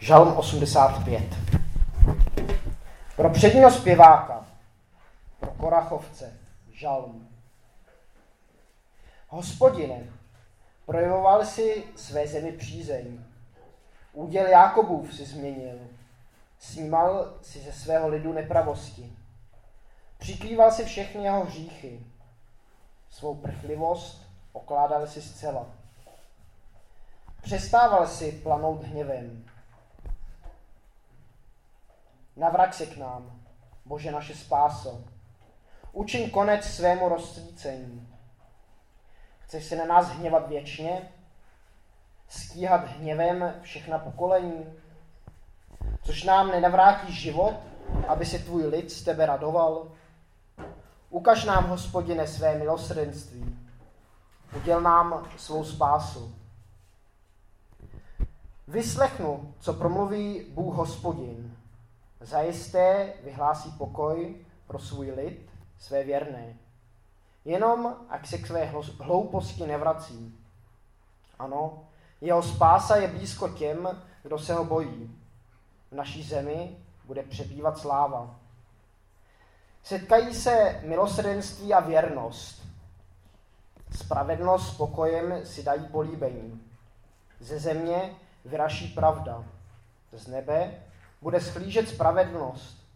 Žalm 85. Pro předního zpěváka, pro Korachovce, žalm. Hospodine, projevoval si své zemi přízeň. Úděl Jákobův si změnil. Snímal si ze svého lidu nepravosti. Přikrýval si všechny jeho hříchy. Svou prchlivost okládal si zcela. Přestával si planout hněvem Navrať se k nám, Bože naše spáso. Učin konec svému rozsvícení. Chceš se na nás hněvat věčně? Stíhat hněvem všechna pokolení? Což nám nenavrátí život, aby se tvůj lid z tebe radoval? Ukaž nám, hospodine, své milosrdenství. Uděl nám svou spásu. Vyslechnu, co promluví Bůh hospodin. Zajisté vyhlásí pokoj pro svůj lid, své věrné. Jenom, ať se k své hlouposti nevrací. Ano, jeho spása je blízko těm, kdo se ho bojí. V naší zemi bude přebývat sláva. Setkají se milosrdenství a věrnost. Spravedlnost s pokojem si dají políbení. Ze země vyraší pravda. Z nebe bude schlížet spravedlnost.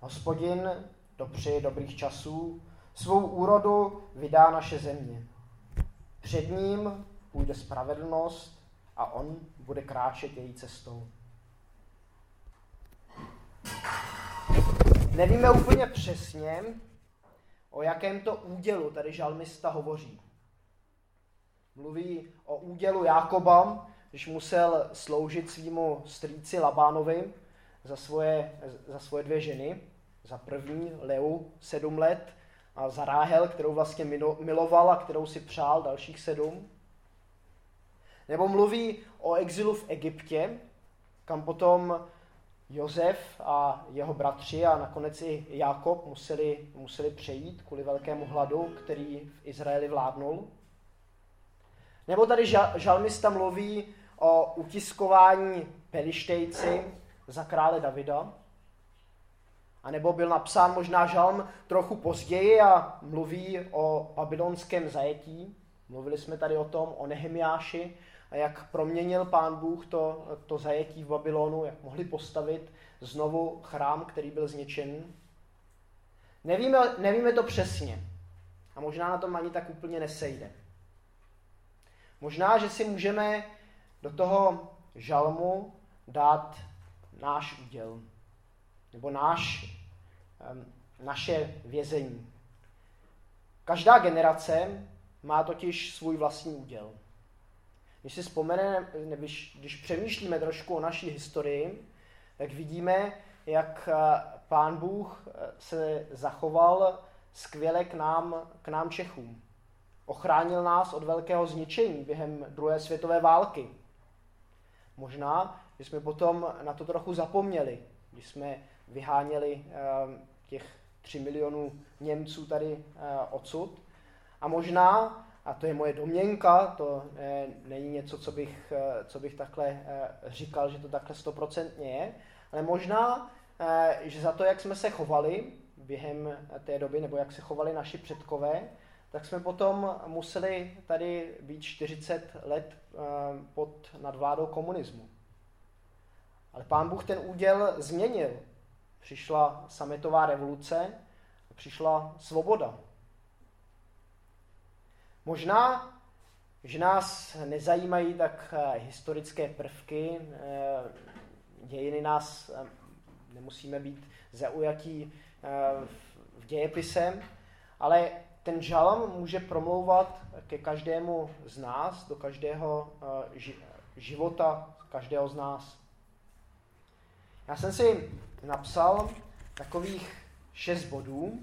Hospodin dopřeje dobrých časů, svou úrodu vydá naše země. Před ním půjde spravedlnost a on bude kráčet její cestou. Nevíme úplně přesně, o jakém to údělu tady žalmista hovoří. Mluví o údělu Jákoba, když musel sloužit svýmu strýci Labánovi, za svoje, za svoje dvě ženy. Za první Leu sedm let a za Ráhel, kterou vlastně miloval a kterou si přál dalších sedm. Nebo mluví o exilu v Egyptě, kam potom Josef a jeho bratři a nakonec i Jákob museli, museli přejít kvůli velkému hladu, který v Izraeli vládnul. Nebo tady žalmista mluví o utiskování pelištejci, za krále Davida. A nebo byl napsán možná žalm trochu později a mluví o babylonském zajetí. Mluvili jsme tady o tom, o Nehemiáši a jak proměnil pán Bůh to, to zajetí v Babylonu, jak mohli postavit znovu chrám, který byl zničen. Nevíme, nevíme to přesně a možná na tom ani tak úplně nesejde. Možná, že si můžeme do toho žalmu dát náš úděl, nebo náš, naše vězení. Každá generace má totiž svůj vlastní úděl. Když si vzpomeneme, když, když přemýšlíme trošku o naší historii, tak vidíme, jak eh, pán Bůh eh, se zachoval skvěle k nám, k nám Čechům. Ochránil nás od velkého zničení během druhé světové války. Možná že jsme potom na to trochu zapomněli, když jsme vyháněli ehm, těch 3 milionů Němců tady eh, odsud. A možná, a to je moje domněnka, to eh, není něco, co bych, eh, co bych takhle říkal, že to takhle stoprocentně je, ale možná, že za to, jak jsme se chovali během té doby, nebo jak se chovali naši předkové, tak jsme potom museli tady být 40 let pod nadvládou komunismu. Ale pán Bůh ten úděl změnil. Přišla sametová revoluce, přišla svoboda. Možná, že nás nezajímají tak eh, historické prvky, eh, dějiny nás eh, nemusíme být zaujatí v dějepisem, ale ten žalm může promlouvat ke každému z nás, do každého života každého z nás. Já jsem si napsal takových šest bodů,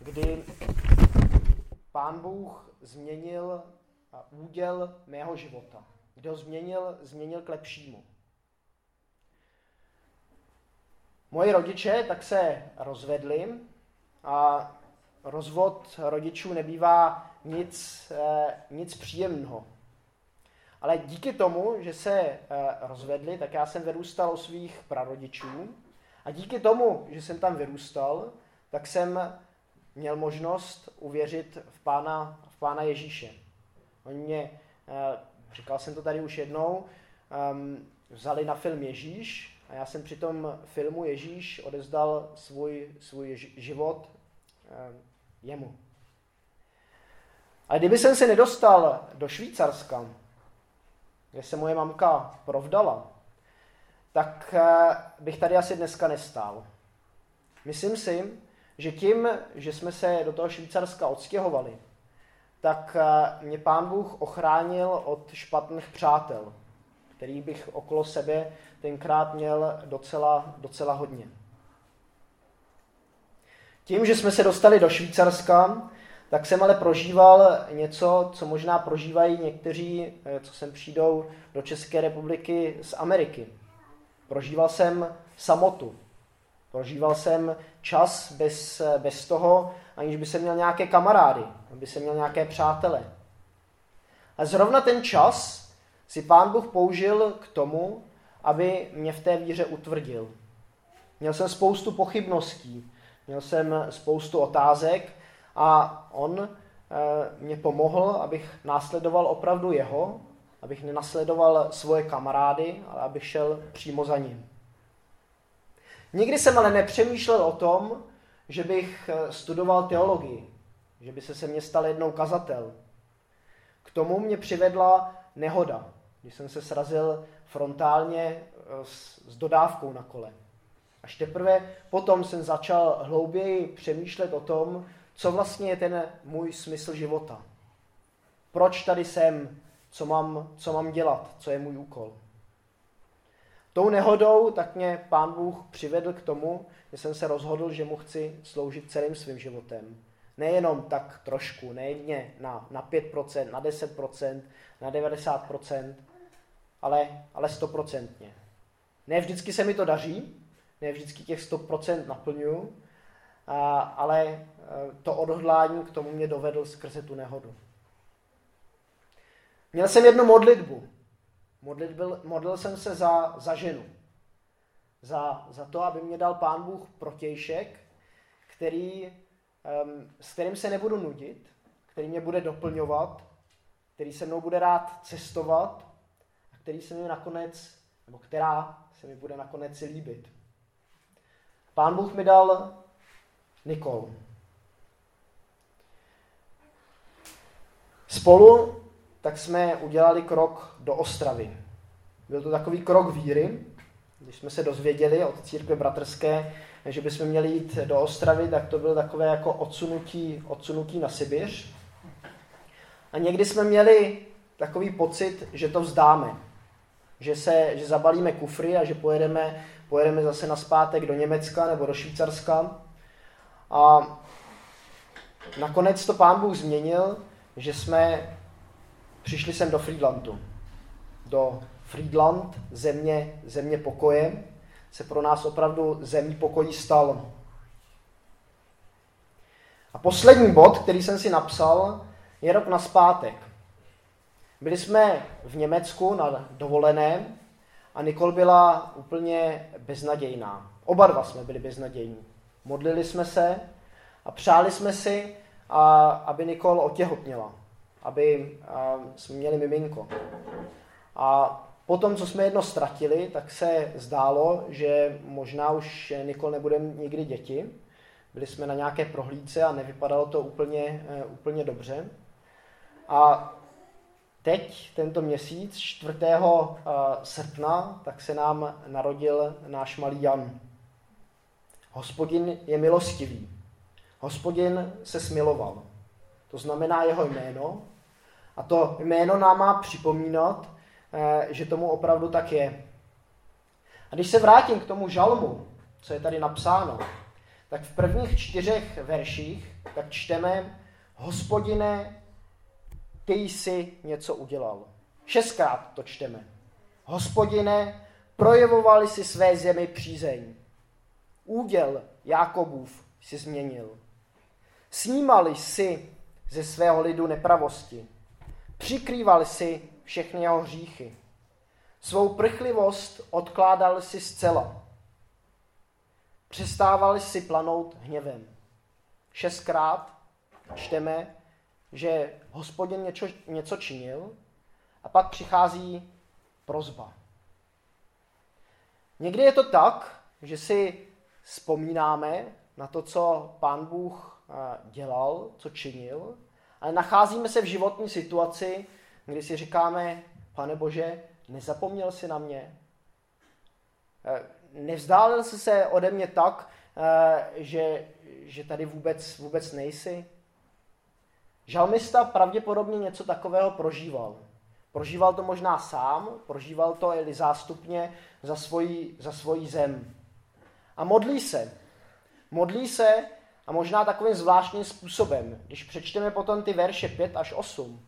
kdy pán Bůh změnil úděl mého života. Kdy ho změnil, změnil k lepšímu. Moji rodiče tak se rozvedli a rozvod rodičů nebývá nic, eh, nic příjemného. Ale díky tomu, že se uh, rozvedli, tak já jsem vyrůstal u svých prarodičů. A díky tomu, že jsem tam vyrůstal, tak jsem měl možnost uvěřit v Pána, v pána Ježíše. Oni mě, uh, říkal jsem to tady už jednou, um, vzali na film Ježíš a já jsem při tom filmu Ježíš odezdal svůj, svůj život um, jemu. Ale kdyby jsem se nedostal do Švýcarska, kde se moje mamka provdala, tak eh, bych tady asi dneska nestál. Myslím si, že tím, že jsme se do toho Švýcarska odstěhovali, tak eh, mě pán Bůh ochránil od špatných přátel, který bych okolo sebe tenkrát měl docela, docela hodně. Tím, že jsme se dostali do Švýcarska, tak jsem ale prožíval něco, co možná prožívají někteří, eh, co sem přijdou do České republiky z Ameriky. Prožíval jsem samotu. Prožíval jsem čas bez, bez toho, aniž by se měl nějaké kamarády, aby se měl nějaké přátele. A zrovna ten čas si pán Bůh použil k tomu, aby mě v té víře utvrdil. Měl jsem spoustu pochybností, měl jsem spoustu otázek a on eh, mě pomohl, abych následoval opravdu jeho, abych nenasledoval svoje kamarády, ale abych šel přímo za ním. Nikdy jsem ale nepřemýšlel o tom, že bych eh, studoval teologii, že by se se mě stal jednou kazatel. K tomu mě přivedla nehoda, když jsem se srazil frontálně eh, s, s dodávkou na kole. Až teprve potom jsem začal hlouběji přemýšlet o tom, co vlastně je ten můj smysl života. Proč tady jsem, co mám, co mám dělat, co je můj úkol. Tou nehodou tak mě pán Bůh přivedl k tomu, že jsem se rozhodl, že mu chci sloužit celým svým životem. Nejenom tak trošku, nejedně na, na 5%, na 10%, na 90%, ale, ale 100%. Ne vždycky se mi to daří, ne vždycky těch 100% naplňuju, ale e, to odhodlání k tomu mě dovedl skrze tu nehodu. Měl jsem jednu modlitbu. Modlit byl, modlil jsem se za, za ženu. Za, za to, aby mě dal pán Bůh protějšek, který, um, s kterým se nebudu nudit, který mě bude doplňovat, který se mnou bude rád cestovat a který se mi nakonec, nebo která se mi bude nakonec líbit. Pán Bůh mi dal Nikol. Spolu tak jsme udělali krok do Ostravy. Byl to takový krok víry, když jsme se dozvěděli od církve bratrské, že bychom měli jít do Ostravy, tak to bylo takové jako odsunutí, odsunutí na Sibiř. A někdy jsme měli takový pocit, že to vzdáme. Že, se, že zabalíme kufry a že pojedeme, pojedeme zase na zpátek do Německa nebo do Švýcarska. A nakonec to pán Bůh změnil, že jsme přišli sem do Friedlandu. Do Friedland, země, země pokoje, se pro nás opravdu zemí pokojí stal. A poslední bod, který jsem si napsal, je rok na zpátek. Byli jsme v Německu na dovolené a Nikol byla úplně beznadějná. Oba dva jsme byli beznadějní. Modlili jsme se a přáli jsme si, aby Nikol otěhotněla aby jsme měli miminko. A potom, co jsme jedno ztratili, tak se zdálo, že možná už Nikol nebude nikdy děti. Byli jsme na nějaké prohlídce a nevypadalo to úplně, e, úplně dobře. A teď, tento měsíc, 4. srpna, tak se nám narodil náš malý Jan. Hospodin je milostivý. Hospodin se smiloval. To znamená jeho jméno a to jméno nám má připomínat, eh, že tomu opravdu tak je. A když se vrátím k tomu žalmu, co je tady napsáno, tak v prvních čtyřech verších tak čteme Hospodine, ty jsi něco udělal. Šestkrát to čteme. Hospodine, projevovali si své zemi přízeň. Úděl Jakobův si změnil. Snímali si ze svého lidu nepravosti přikrýval si všechny jeho hříchy. Svou prchlivost odkládal si zcela. Přestával si planout hněvem. Šestkrát čteme, že hospodin něco, něco činil a pak přichází prozba. Někdy je to tak, že si vzpomínáme na to, co pán Bůh eh, dělal, co činil, ale nacházíme se v životní situaci, kdy si říkáme, pane Bože, nezapomněl jsi na mě? Eh, nevzdálil jsi se ode mě tak, eh, že, že tady vůbec, vůbec nejsi? Žalmista pravděpodobně něco takového prožíval. Prožíval to možná sám, prožíval to i zástupně za svoji, za svoji zem. A modlí se. Modlí se a možná takovým zvláštním způsobem. Když přečteme potom ty verše 5 až 8,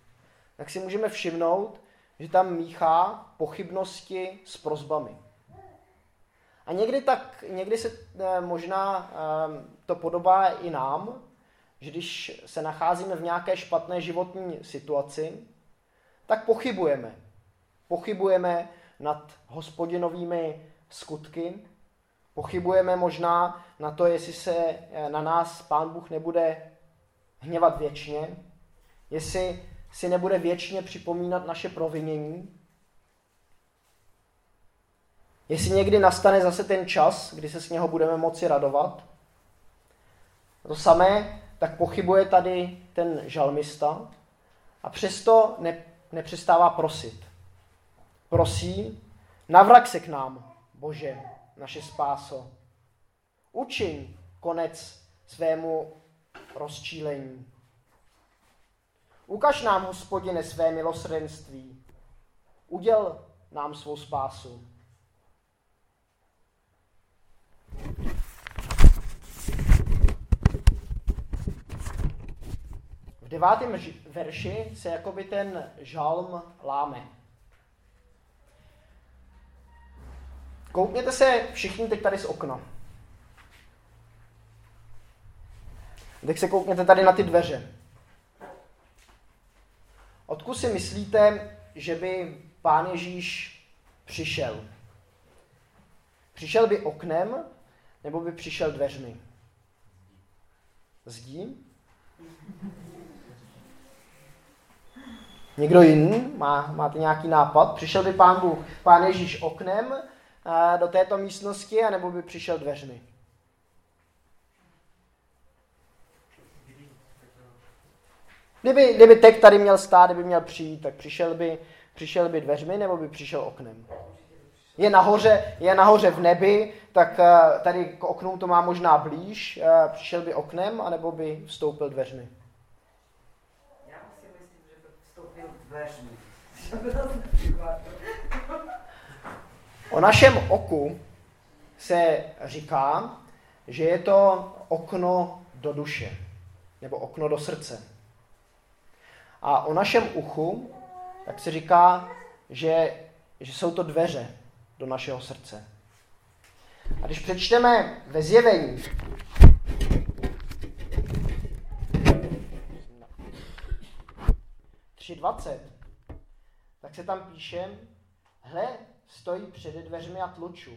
tak si můžeme všimnout, že tam míchá pochybnosti s prozbami. A někdy, tak, někdy se eh, možná eh, to podobá i nám, že když se nacházíme v nějaké špatné životní situaci, tak pochybujeme. Pochybujeme nad hospodinovými skutky, pochybujeme možná na to, jestli se eh, na nás Pán Bůh nebude hněvat věčně, jestli si nebude věčně připomínat naše provinění, jestli někdy nastane zase ten čas, kdy se s něho budeme moci radovat. To samé, tak pochybuje tady ten žalmista a přesto ne, nepřestává prosit. Prosí, navrak se k nám, Bože, naše spáso. Učiň konec svému rozčílení. Ukaž nám, hospodine, své milosrdenství. Uděl nám svou spásu. V devátém verši se jakoby ten žalm láme. Koukněte se všichni teď tady z okna. Teď se koukněte tady na ty dveře. Odkud si myslíte, že by pán Ježíš přišel? Přišel by oknem, nebo by přišel dveřmi? Zdí? Někdo jiný? Má, máte nějaký nápad? Přišel by pán Bůh, pán Ježíš oknem do této místnosti, anebo by přišel dveřmi? Kdyby, kdyby teď tady měl stát, kdyby měl přijít, tak přišel by, přišel by dveřmi nebo by přišel oknem? Je nahoře, je nahoře v nebi, tak eh, tady k oknu to má možná blíž. Eh, přišel by oknem, anebo by vstoupil dveřmi? Já si myslím, že by vstoupil dveřmi. O našem oku se říká, že je to okno do duše, nebo okno do srdce. A o našem uchu, tak se říká, že, že jsou to dveře do našeho srdce. A když přečteme ve zjevení, tak se tam píše, hle, stojí před dveřmi a tluču.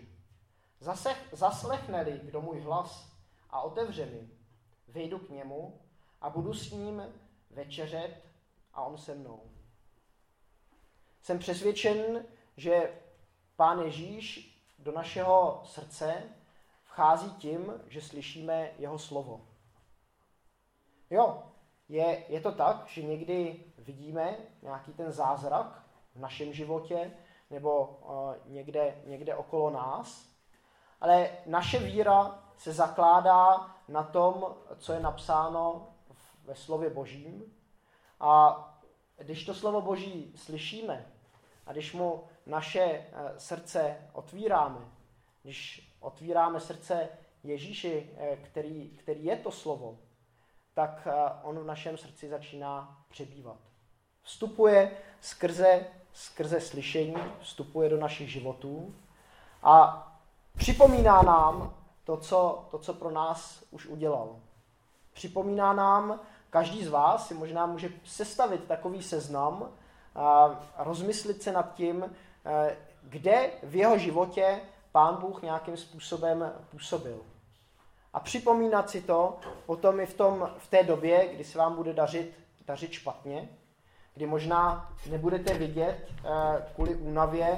Zasech, zaslechne-li kdo můj hlas a otevře mi, vejdu k němu a budu s ním večeřet a on se mnou. Jsem přesvědčen, že Pán Ježíš do našeho srdce vchází tím, že slyšíme jeho slovo. Jo, je, je to tak, že někdy vidíme nějaký ten zázrak v našem životě nebo uh, někde, někde okolo nás, ale naše víra se zakládá na tom, co je napsáno ve slově Božím a když to slovo Boží slyšíme a když mu naše eh, srdce otvíráme, když otvíráme srdce Ježíši, eh, který, který je to slovo, tak eh, on v našem srdci začíná přebývat. Vstupuje skrze, skrze slyšení, vstupuje do našich životů a připomíná nám to co, to, co pro nás už udělal. Připomíná nám, každý z vás si možná může sestavit takový seznam a rozmyslit se nad tím, eh, kde v jeho životě pán Bůh nějakým způsobem působil. A připomínat si to potom i v, tom, v té době, kdy se vám bude dařit, dařit špatně, kdy možná nebudete vidět eh, kvůli únavě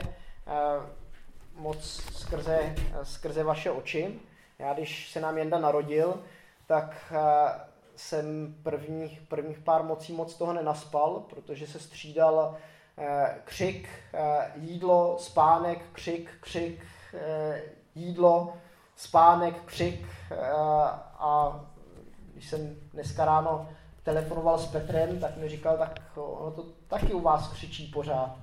moc skrze, skrze vaše oči. Já, když se nám Jenda narodil, tak jsem prvních, prvních pár mocí moc toho nenaspal, protože se střídal eh, křik, eh, jídlo, spánek, křik, křik, eh, jídlo, spánek, křik a když jsem dneska ráno telefonoval s Petrem, tak mi říkal, tak ono to taky u vás křičí pořád.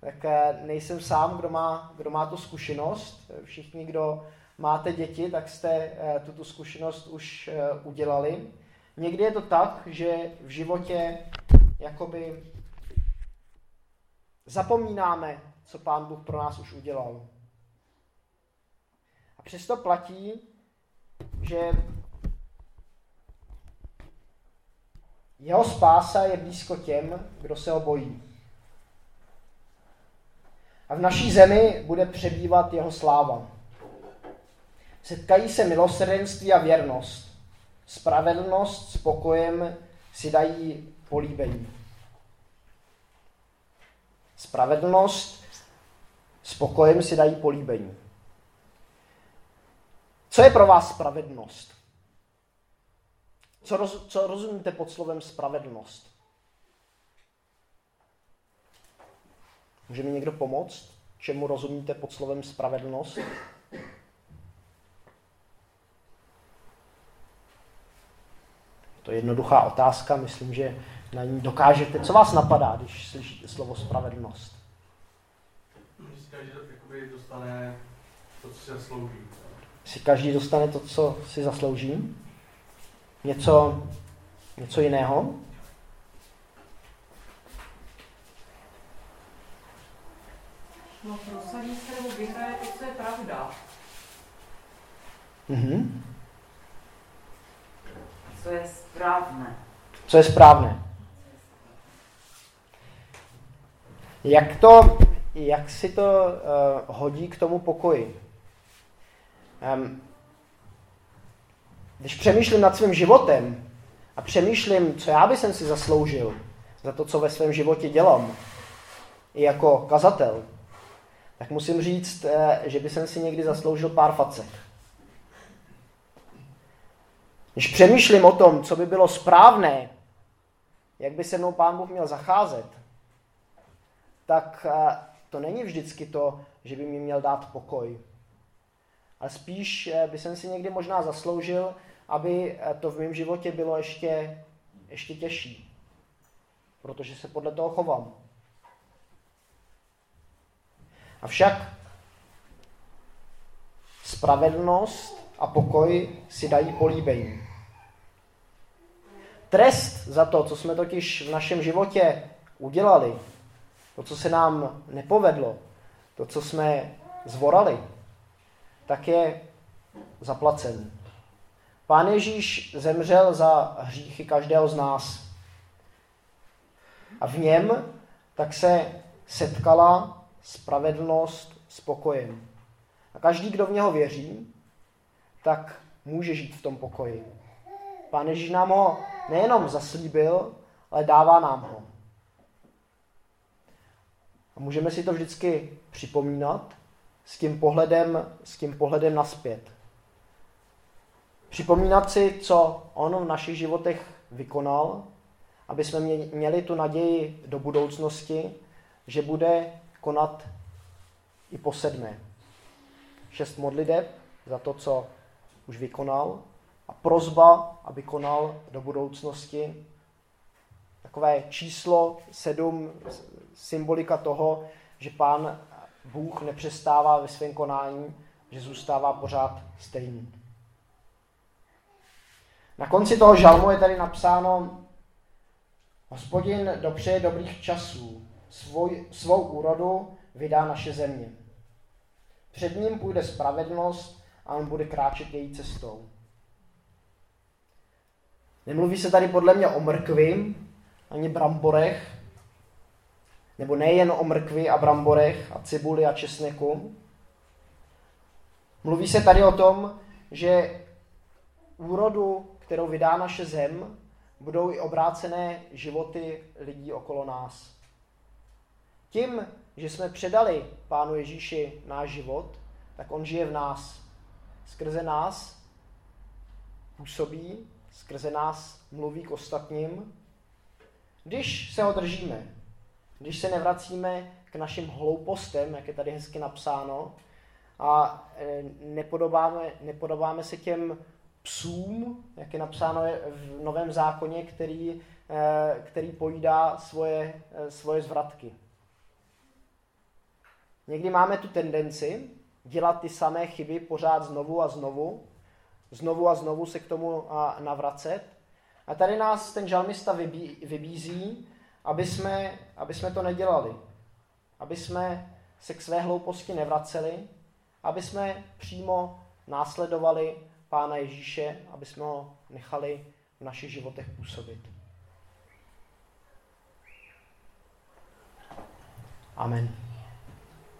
Tak nejsem sám, kdo má, kdo má tu zkušenost. Všichni, kdo máte děti, tak jste tuto zkušenost už udělali. Někdy je to tak, že v životě jakoby zapomínáme, co Pán Bůh pro nás už udělal. A přesto platí, že jeho spása je blízko těm, kdo se ho bojí. A v naší zemi bude přebývat jeho sláva. Setkají se milosrdenství a věrnost. Spravedlnost s pokojem si dají políbení. Spravedlnost s pokojem si dají políbení. Co je pro vás spravedlnost? Co, roz, co rozumíte pod slovem spravedlnost? Může mi někdo pomoct? Čemu rozumíte pod slovem spravedlnost? To je jednoduchá otázka, myslím, že na ní dokážete. Co vás napadá, když slyšíte slovo spravedlnost? Si každý dostane to, co si zaslouží. Si každý dostane to, co si zaslouží? Něco, něco jiného? No, prosadí se nebo vyhraje to, co je pravda. Mhm co je správné. Co je správné. Jak, to, jak si to uh, hodí k tomu pokoji? Um, když přemýšlím nad svým životem a přemýšlím, co já bych si zasloužil za to, co ve svém životě dělám, i jako kazatel, tak musím říct, eh, že bych si někdy zasloužil pár facek. Když přemýšlím o tom, co by bylo správné, jak by se mnou Pán Bůh měl zacházet, tak eh, to není vždycky to, že by mi měl dát pokoj. Ale spíš eh, by jsem si někdy možná zasloužil, aby eh, to v mém životě bylo ještě, ještě těžší. Protože se podle toho chovám. Avšak spravedlnost a pokoj si dají políbení. Trest za to, co jsme totiž v našem životě udělali, to, co se nám nepovedlo, to, co jsme zvorali, tak je zaplacen. Pán Ježíš zemřel za hříchy každého z nás. A v něm tak se setkala spravedlnost s pokojem. A každý, kdo v něho věří, tak může žít v tom pokoji. Pán Ježíš nám ho nejenom zaslíbil, ale dává nám ho. A můžeme si to vždycky připomínat s tím pohledem, s tím pohledem naspět. Připomínat si, co on v našich životech vykonal, aby jsme měli tu naději do budoucnosti, že bude konat i po sedmé. Šest modliteb za to, co už vykonal a prozba, aby konal do budoucnosti. Takové číslo sedm, symbolika toho, že pán Bůh nepřestává ve svém konání, že zůstává pořád stejný. Na konci toho žalmu je tady napsáno Hospodin dopřeje dobrých časů, svoj, svou úrodu vydá naše země. Před ním půjde spravedlnost a on bude kráčet její cestou. Nemluví se tady podle mě o mrkvi, ani bramborech. Nebo nejen o mrkvi a bramborech a cibuli a česneku. Mluví se tady o tom, že úrodu, kterou vydá naše zem, budou i obrácené životy lidí okolo nás. Tím, že jsme předali Pánu Ježíši náš život, tak On žije v nás. Skrze nás působí, skrze nás mluví k ostatním. Když se ho držíme, když se nevracíme k našim hloupostem, jak je tady hezky napsáno, a e, nepodobáme, nepodobáme se těm psům, jak je napsáno v Novém zákoně, který, e, který pojídá svoje, e, svoje zvratky. Někdy máme tu tendenci dělat ty samé chyby pořád znovu a znovu, znovu a znovu se k tomu navracet. A tady nás ten žalmista vybí, vybízí, aby jsme, aby jsme to nedělali. Aby jsme se k své hlouposti nevraceli, aby jsme přímo následovali Pána Ježíše, aby jsme ho nechali v našich životech působit. Amen.